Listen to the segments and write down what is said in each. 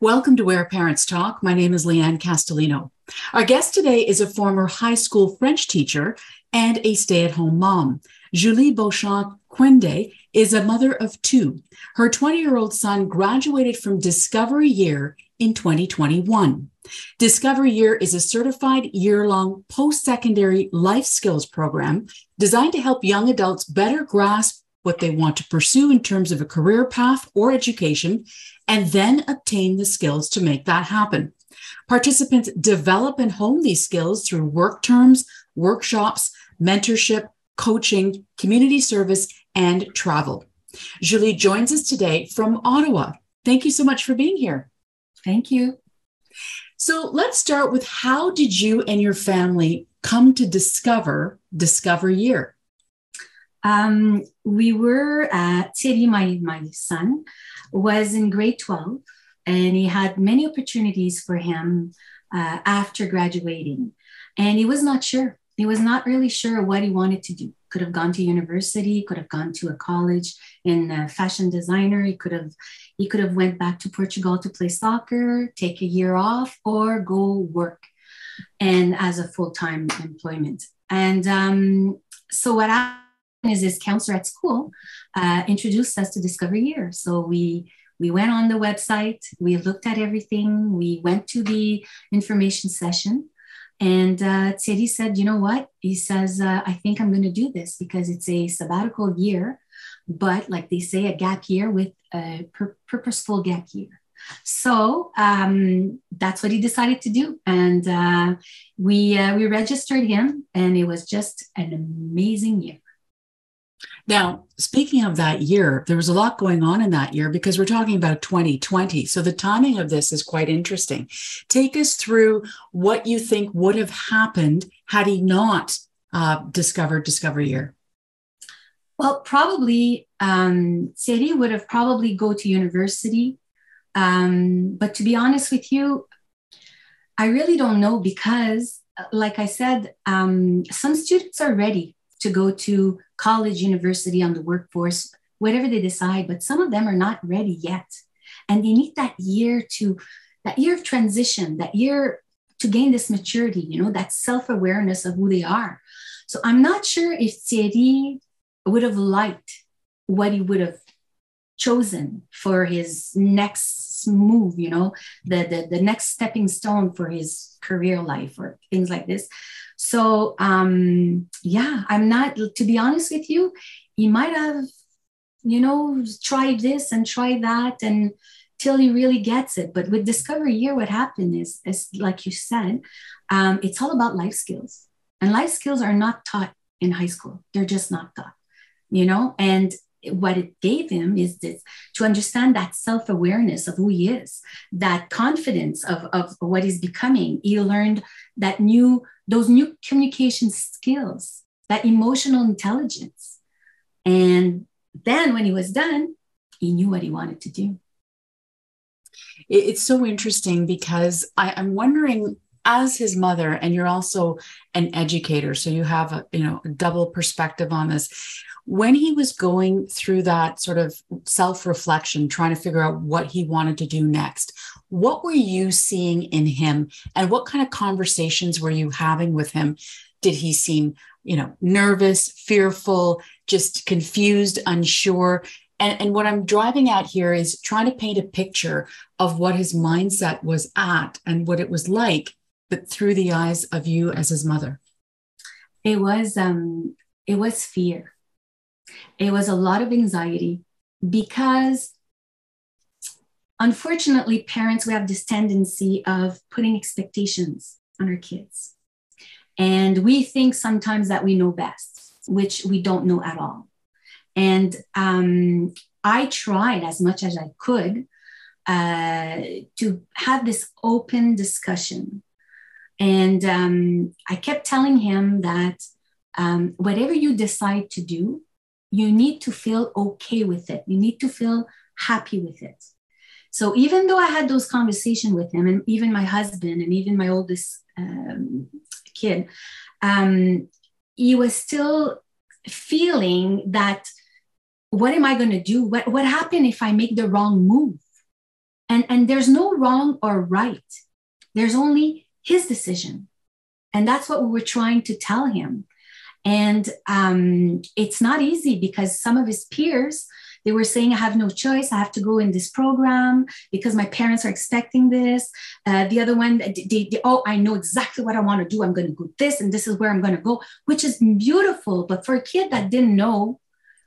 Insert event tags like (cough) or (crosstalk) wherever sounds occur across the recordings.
Welcome to Where Parents Talk. My name is Leanne Castellino. Our guest today is a former high school French teacher and a stay at home mom. Julie Beauchamp Quende is a mother of two. Her 20 year old son graduated from Discovery Year in 2021. Discovery Year is a certified year long post secondary life skills program designed to help young adults better grasp what they want to pursue in terms of a career path or education, and then obtain the skills to make that happen. Participants develop and hone these skills through work terms, workshops, mentorship, coaching, community service, and travel. Julie joins us today from Ottawa. Thank you so much for being here. Thank you. So let's start with how did you and your family come to discover Discover Year? Um, we were at Thierry, my, my son, was in grade 12, and he had many opportunities for him uh, after graduating. And he was not sure. He was not really sure what he wanted to do. Could have gone to university, could have gone to a college in uh, fashion designer. He could have he could have went back to Portugal to play soccer, take a year off, or go work and as a full-time employment. And um, so what I is his counselor at school uh, introduced us to Discover Year. So we we went on the website, we looked at everything, we went to the information session, and uh, said, "You know what?" He says, uh, "I think I'm going to do this because it's a sabbatical year, but like they say, a gap year with a pur- purposeful gap year." So um, that's what he decided to do, and uh, we uh, we registered him, and it was just an amazing year. Now, speaking of that year, there was a lot going on in that year because we're talking about 2020. So the timing of this is quite interesting. Take us through what you think would have happened had he not uh, discovered Discovery Year. Well, probably um, would have probably go to university. Um, but to be honest with you, I really don't know because, like I said, um, some students are ready to go to college, university, on the workforce, whatever they decide, but some of them are not ready yet. And they need that year to, that year of transition, that year to gain this maturity, you know, that self awareness of who they are. So I'm not sure if Thierry would have liked what he would have chosen for his next move, you know, the, the, the next stepping stone for his career life or things like this. So um, yeah, I'm not. To be honest with you, he might have, you know, tried this and tried that and till he really gets it. But with Discovery Year, what happened is, is like you said, um, it's all about life skills, and life skills are not taught in high school. They're just not taught, you know. And what it gave him is this to understand that self-awareness of who he is that confidence of, of what he's becoming. He learned that new those new communication skills that emotional intelligence. And then when he was done he knew what he wanted to do. It's so interesting because I, i'm wondering as his mother and you're also an educator so you have a you know a double perspective on this when he was going through that sort of self reflection, trying to figure out what he wanted to do next, what were you seeing in him and what kind of conversations were you having with him? Did he seem, you know, nervous, fearful, just confused, unsure? And, and what I'm driving at here is trying to paint a picture of what his mindset was at and what it was like, but through the eyes of you as his mother. It was um it was fear it was a lot of anxiety because unfortunately, parents, we have this tendency of putting expectations on our kids. And we think sometimes that we know best, which we don't know at all. And um, I tried as much as I could uh, to have this open discussion. And um, I kept telling him that um, whatever you decide to do, you need to feel okay with it. You need to feel happy with it. So even though I had those conversations with him, and even my husband, and even my oldest um, kid, um, he was still feeling that what am I going to do? What what happened if I make the wrong move? And, and there's no wrong or right. There's only his decision. And that's what we were trying to tell him. And um, it's not easy because some of his peers, they were saying, I have no choice. I have to go in this program because my parents are expecting this. Uh, the other one, they, they, oh, I know exactly what I want to do. I'm going to go this, and this is where I'm going to go, which is beautiful. But for a kid that didn't know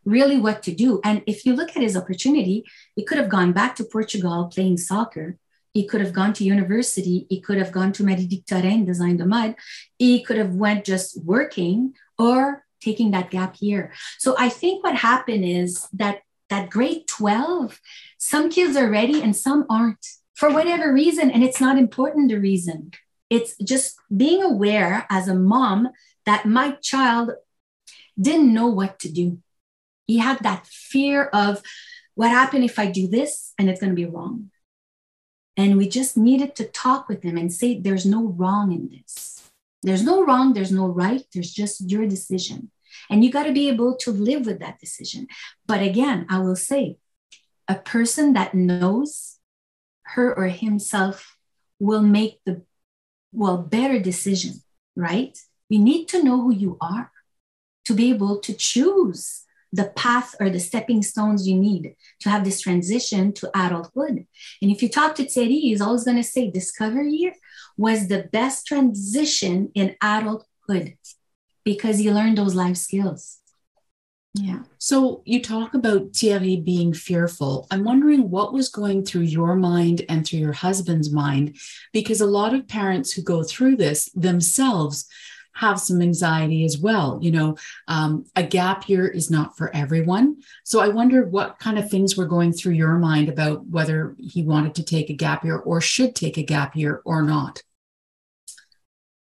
really what to do, and if you look at his opportunity, he could have gone back to Portugal playing soccer. He could have gone to university. He could have gone to Marie Victorin, Design de Mode. He could have went just working or taking that gap year. So I think what happened is that that grade 12, some kids are ready and some aren't for whatever reason. And it's not important the reason. It's just being aware as a mom that my child didn't know what to do. He had that fear of what happened if I do this and it's going to be wrong. And we just needed to talk with them and say, there's no wrong in this. There's no wrong, there's no right, there's just your decision. And you got to be able to live with that decision. But again, I will say, a person that knows her or himself will make the well better decision, right? You need to know who you are to be able to choose the path or the stepping stones you need to have this transition to adulthood. And if you talk to Thierry, he's always going to say discovery year was the best transition in adulthood because you learned those life skills. Yeah. So you talk about Thierry being fearful. I'm wondering what was going through your mind and through your husband's mind, because a lot of parents who go through this themselves have some anxiety as well. You know, um, a gap year is not for everyone. So I wonder what kind of things were going through your mind about whether he wanted to take a gap year or should take a gap year or not.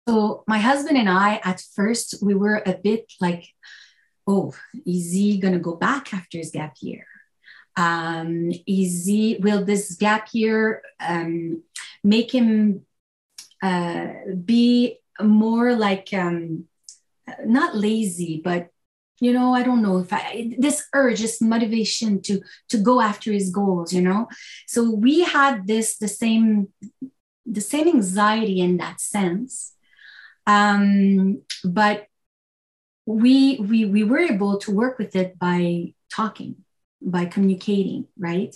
So my husband and I, at first, we were a bit like, oh, is he gonna go back after his gap year? Um, is he will this gap year um, make him uh, be more like um, not lazy, but you know, I don't know if I this urge, this motivation to to go after his goals, you know. So we had this the same the same anxiety in that sense, um, but we we we were able to work with it by talking, by communicating, right?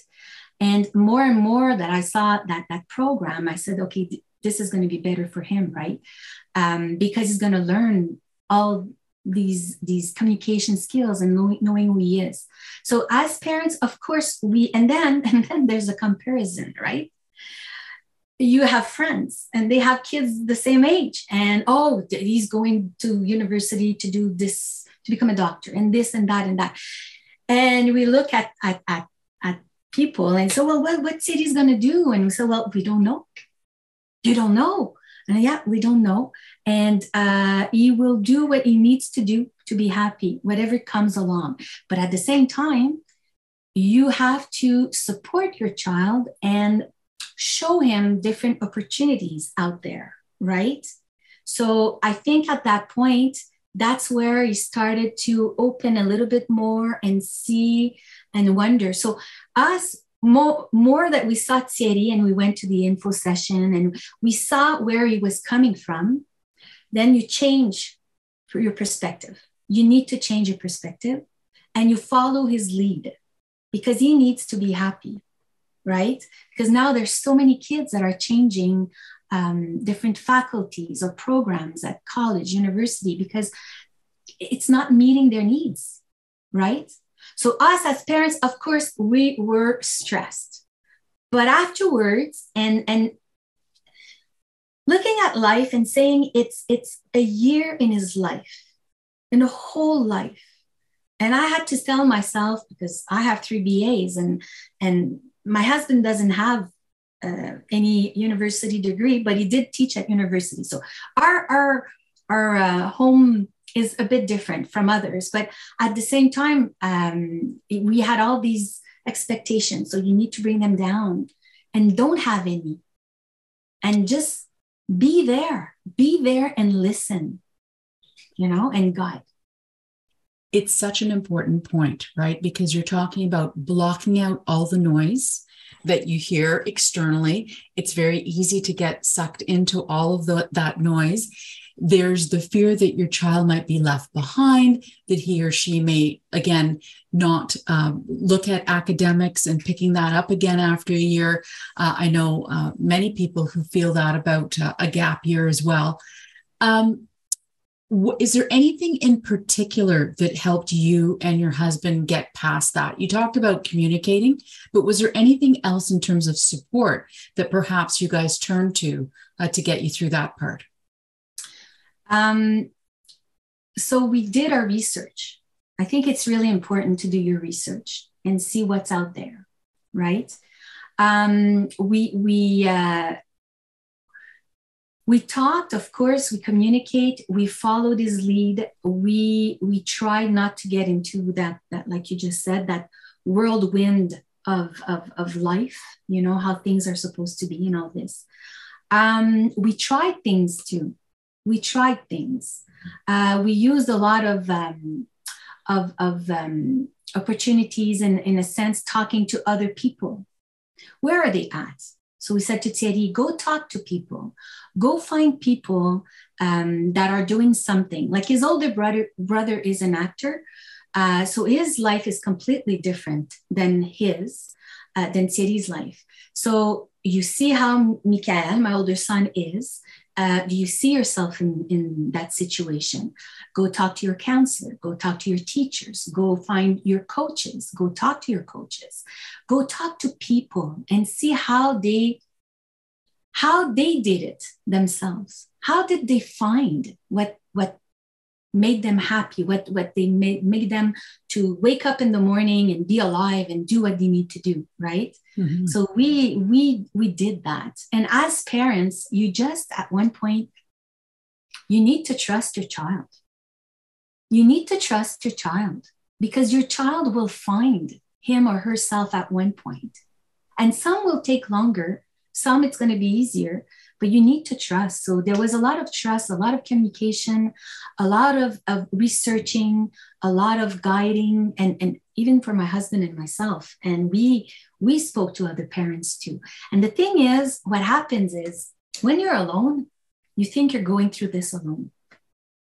And more and more that I saw that that program, I said, okay, this is going to be better for him, right? Um, because he's going to learn all these these communication skills and knowing, knowing who he is. So as parents, of course, we and then (laughs) and then there's a comparison, right? You have friends and they have kids the same age, and oh, he's going to university to do this to become a doctor, and this and that and that. And we look at at at, at people and so well, what what's City's going to do? And we say, well, we don't know you don't know. And yeah, we don't know. And uh, he will do what he needs to do to be happy, whatever comes along. But at the same time, you have to support your child and show him different opportunities out there, right? So I think at that point, that's where he started to open a little bit more and see and wonder. So us more, more that we saw Thierry and we went to the info session and we saw where he was coming from, then you change your perspective. You need to change your perspective and you follow his lead because he needs to be happy, right? Because now there's so many kids that are changing um, different faculties or programs at college, university, because it's not meeting their needs, right? So, us as parents, of course, we were stressed. But afterwards, and, and looking at life and saying it's, it's a year in his life, in a whole life. And I had to tell myself because I have three BAs and, and my husband doesn't have uh, any university degree, but he did teach at university. So our, our, our uh, home is a bit different from others. But at the same time, um, we had all these expectations. So you need to bring them down and don't have any. And just be there, be there and listen, you know, and guide. It's such an important point, right? Because you're talking about blocking out all the noise that you hear externally. It's very easy to get sucked into all of the, that noise. There's the fear that your child might be left behind, that he or she may, again, not um, look at academics and picking that up again after a year. Uh, I know uh, many people who feel that about uh, a gap year as well. Um, is there anything in particular that helped you and your husband get past that? You talked about communicating, but was there anything else in terms of support that perhaps you guys turned to uh, to get you through that part? Um, so we did our research. I think it's really important to do your research and see what's out there, right? Um, we we uh, we talked of course we communicate we followed his lead we we tried not to get into that that like you just said that whirlwind of of, of life you know how things are supposed to be and all this um, we tried things too we tried things uh, we used a lot of um, of, of um, opportunities and in a sense talking to other people where are they at so we said to Thierry, go talk to people, go find people um, that are doing something. Like his older brother, brother is an actor. Uh, so his life is completely different than his, uh, than Thierry's life. So you see how Michael, my older son, is uh, do you see yourself in, in that situation? Go talk to your counselor, go talk to your teachers, go find your coaches, go talk to your coaches, go talk to people and see how they how they did it themselves. How did they find what what made them happy, what, what they made, made them to wake up in the morning and be alive and do what they need to do, right? Mm-hmm. So we we we did that. And as parents, you just at one point, you need to trust your child. You need to trust your child because your child will find him or herself at one. And some will take longer, some it's going to be easier, but you need to trust. So there was a lot of trust, a lot of communication, a lot of, of researching, a lot of guiding, and, and even for my husband and myself. And we we spoke to other parents too. And the thing is, what happens is when you're alone, you think you're going through this alone,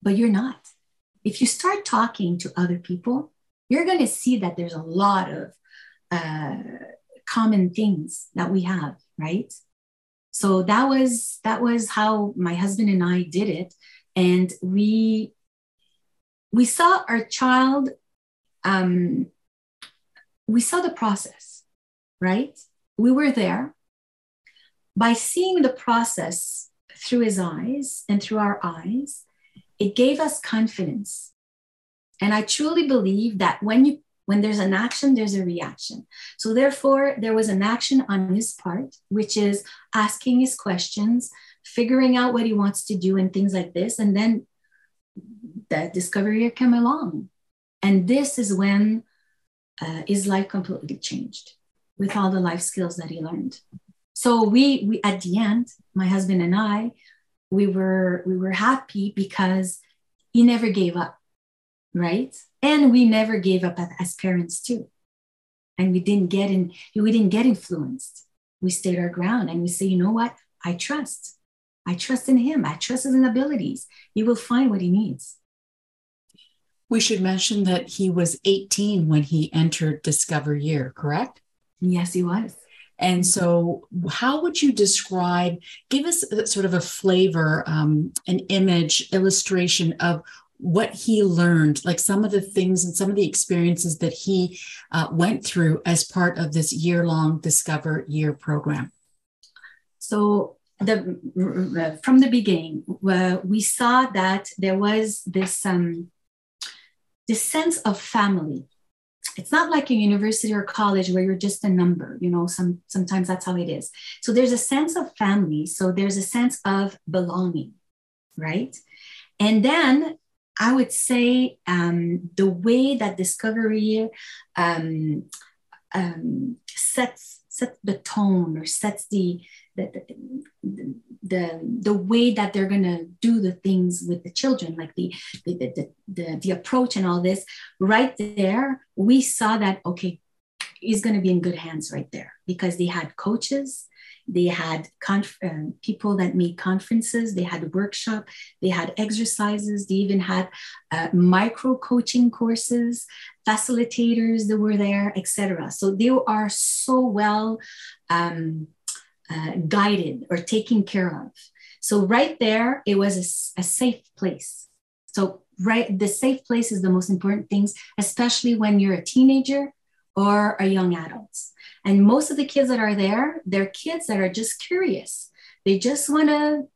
but you're not. If you start talking to other people, you're going to see that there's a lot of uh, common things that we have, right? So that was that was how my husband and i did it. And we we saw our child um, we saw the process right? We were there. By seeing the process through his eyes and through our eyes it gave us confidence. And i truly believe that when you when there's an action, there's a reaction. So, therefore, there was an action on his part, which is asking his questions, figuring out what he wants to do, and things like this. And then the discovery came along. And this is when uh, his life completely changed with all the life skills that he learned. So we, we at the end, my husband and I, we were we were happy because he never gave up, right? And we never gave up as parents too. And we didn't get in we didn't get influenced. We stayed our ground and we say you know what? I trust. I trust in him. I trust his abilities. He will find what he needs. We should mention that he was 18 when he entered discover year correct? Yes he was. And so, how would you describe, give us sort of a flavor, um, an image, illustration of what he learned, like some of the things and some of the experiences that he uh, went through as part of this year long Discover Year program? So, the, from the beginning, uh, we saw that there was this, um, this sense of family. It's not like a university or college where you're just a number, you know, some, sometimes that's how it is. So there's a sense of family. So there's a sense of belonging, right? And then I would say um, the way that discovery um, um, sets sets the tone or sets the the, the the, way that they're gonna do the things with the children, like the the, the the the approach and all this, right there, we saw that okay, going to be in good hands right there because they had coaches they had conf- uh, people that made conferences they had workshop they had exercises they even had uh, micro coaching courses facilitators that were there etc so they are so well um, uh, guided or taken care of. So right there it was a, a safe place. So right the safe place is the most important things especially when you're a teenager or a young adult and most of the kids that are there they're kids that are just curious. They just want to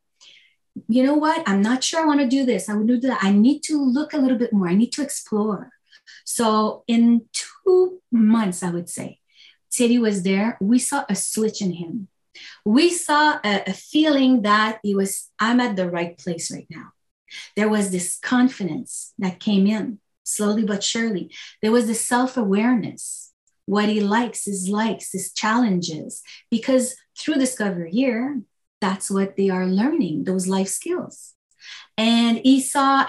you know what? I'm not sure i want to do this. I would do that. I need to look a little bit more. I need to explore. So in two months i would say Thierry was there. We saw a switch in him. We saw a, a feeling that he was i'm at the right place right now. There was this confidence that came in slowly but surely. There was this self awareness, what he likes, his likes, his challenges, because through Discover Year, that's what they are learning, those life skills. And uh,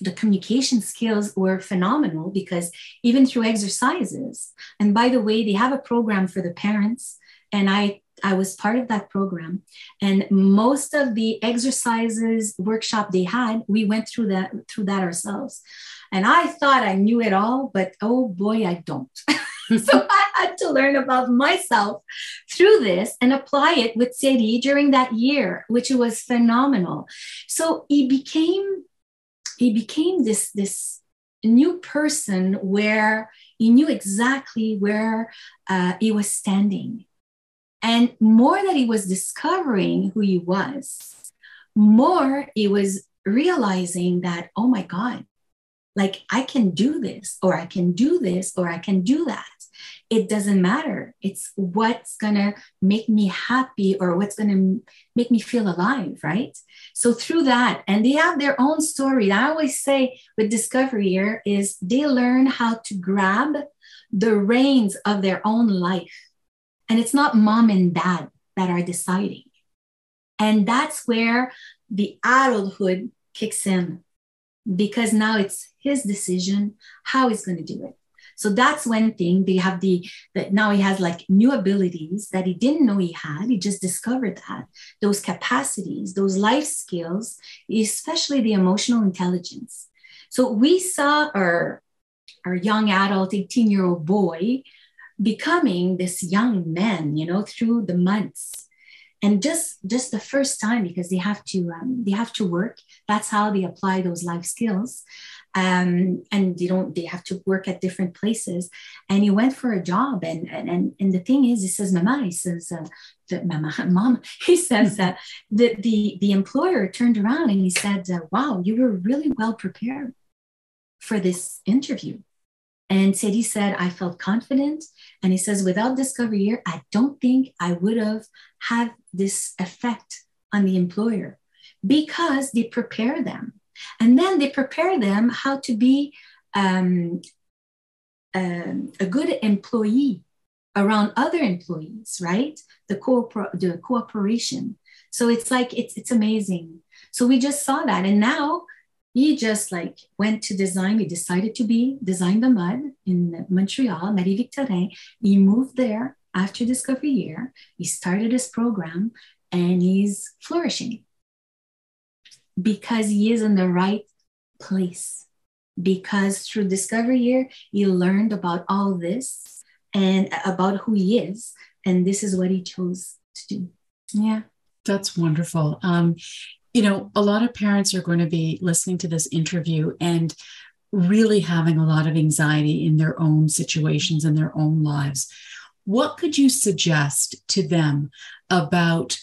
the communication skills were phenomenal because even through exercises, and by the way, they have a program for the parents. And I I was part of that program. And most of the exercises workshop they had, we went through that through that ourselves. And I thought I knew it all, but oh boy, I don't. (laughs) (laughs) so I had to learn about myself through this and apply it with Thierry during that year, which was phenomenal. So he became he became this this new person where he knew exactly where uh, he was standing and more that he was discovering who he was, more he was realizing that, oh my God, like I can do this, or I can do this, or I can do that. It doesn't matter. It's what's going to make me happy or what's going to make me feel alive, right? So, through that, and they have their own story. I always say with Discovery Year is they learn how to grab the reins of their own life and it's not mom and dad that are deciding. And that's where the adulthood kicks in because now it's his decision how he's going to do it. So that's one thing. They have the that now he has like new abilities that he didn't know he had. He just discovered that those capacities, those life skills, especially the emotional intelligence. So we saw our our young adult, 18 year old boy becoming this young man you know through the months and just just the first time because they have to um, they have to work that's how they apply those life skills um, and they don't they have to work at different places and he went for a job and and and, the thing is he says mama he says uh, the, mama (laughs) mom (laughs) he says that the, the the employer turned around and he said uh, wow you were really well prepared for this interview and Thierry said, I felt confident. And he says, without Discovery Year, I don't think I would have had this effect on the employer because they prepare them. And then they prepare them how to be um, um, a good employee around other employees, right? The, co- the cooperation. So it's like, it's, it's amazing. So we just saw that. And now he just like went to design. He decided to be design de mode in Montreal, Marie Victorin. He moved there after Discovery Year. He started his program and he's flourishing because he is in the right place. Because through Discovery Year, he learned about all this and about who he is. And this is what he chose to do. Yeah. That's wonderful. Um, you know, a lot of parents are going to be listening to this interview and really having a lot of anxiety in their own situations and their own lives. What could you suggest to them about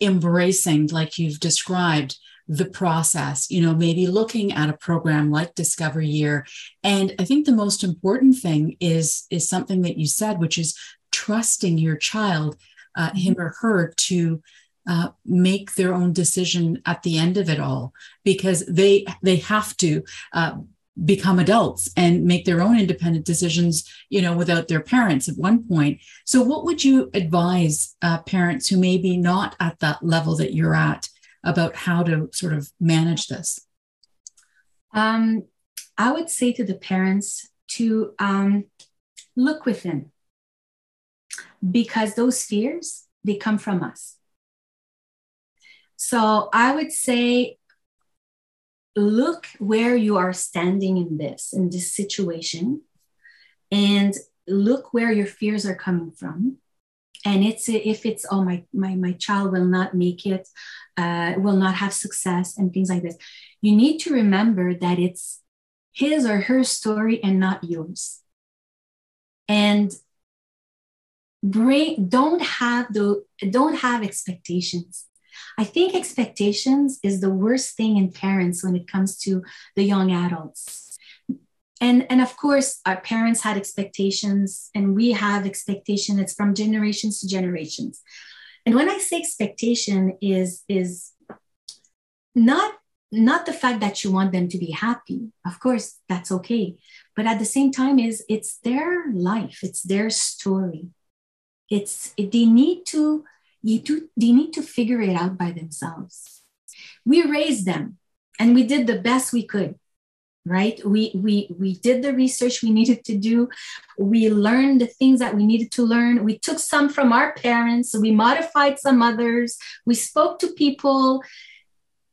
embracing, like you've described, the process, you know, maybe looking at a program like Discovery Year. And I think the most important thing is, is something that you said, which is trusting your child, uh, him or her, to uh, make their own decision at the end of it all because they they have to uh, become adults and make their own independent decisions you know without their parents at one point so what would you advise uh, parents who may be not at that level that you're at about how to sort of manage this? Um, i would say to the parents to um, look within. Because those fears they come from us. So i would say look where you are standing in this in this situation and look where your fears are coming from and it's if it's oh my my my child will not make it uh, will not have success and things like this you need to remember that it's his or her story and not yours. And bring don't have the don't have expectations. I think expectations is the worst thing in parents when it comes to the young adults and and of course our parents had expectations and we have expectation. It's from generations to generations. And when i say expectation is is not not the fact that you want them to be happy. Of course that's okay. But at the same time is it's their life. It's their story. It's they need to you do they need to figure it out by themselves. We raised them and we did the best we could right? We we we did the research we needed to do. We learned the things that we needed to learn. We took some from our parents. We modified some others. We spoke to people.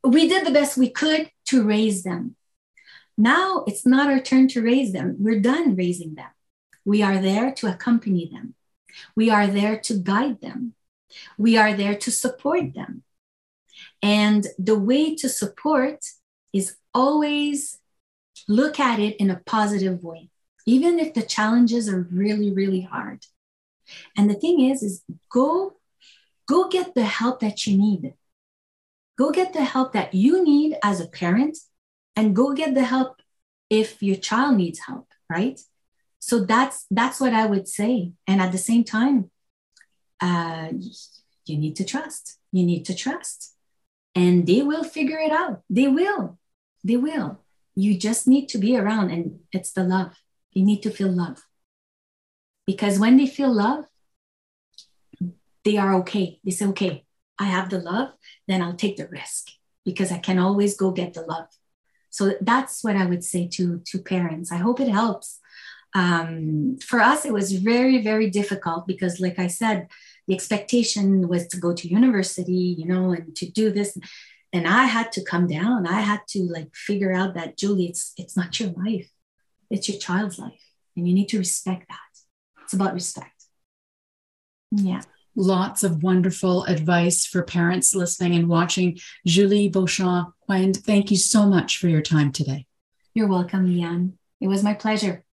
We did the best we could to raise them. Now it's not our turn to raise them. We're done raising them. We are there to accompany them. We are there to guide them. We are there to support them. And the way to support is always look at it in a positive way, even if the challenges are really, really hard. And the thing is, is go, go get the help that you need. Go get the help that you need as a parent, and go get the help if your child needs help, right? So that's that's what I would say. And at the same time, uh, you need to trust. You need to trust, and they will figure it out. They will. They will you just need to be around and it's the love. You need to feel love. Because when they feel love they are okay. They say okay i have the love then i'll take the risk because i can always go get the love. So that's what i would say to to parents. I hope it helps. Um, for us it was very very difficult because like i said the expectation was to go to university you know and to do this and i had to come down. I had to like figure out that julie it's it's not your life. It's your child's life and you need to respect that. It's about respect. Yeah. Lots of wonderful advice for parents listening and watching. Julie beauchamp Quend, thank you so much for your time today. You're welcome leanne it was my pleasure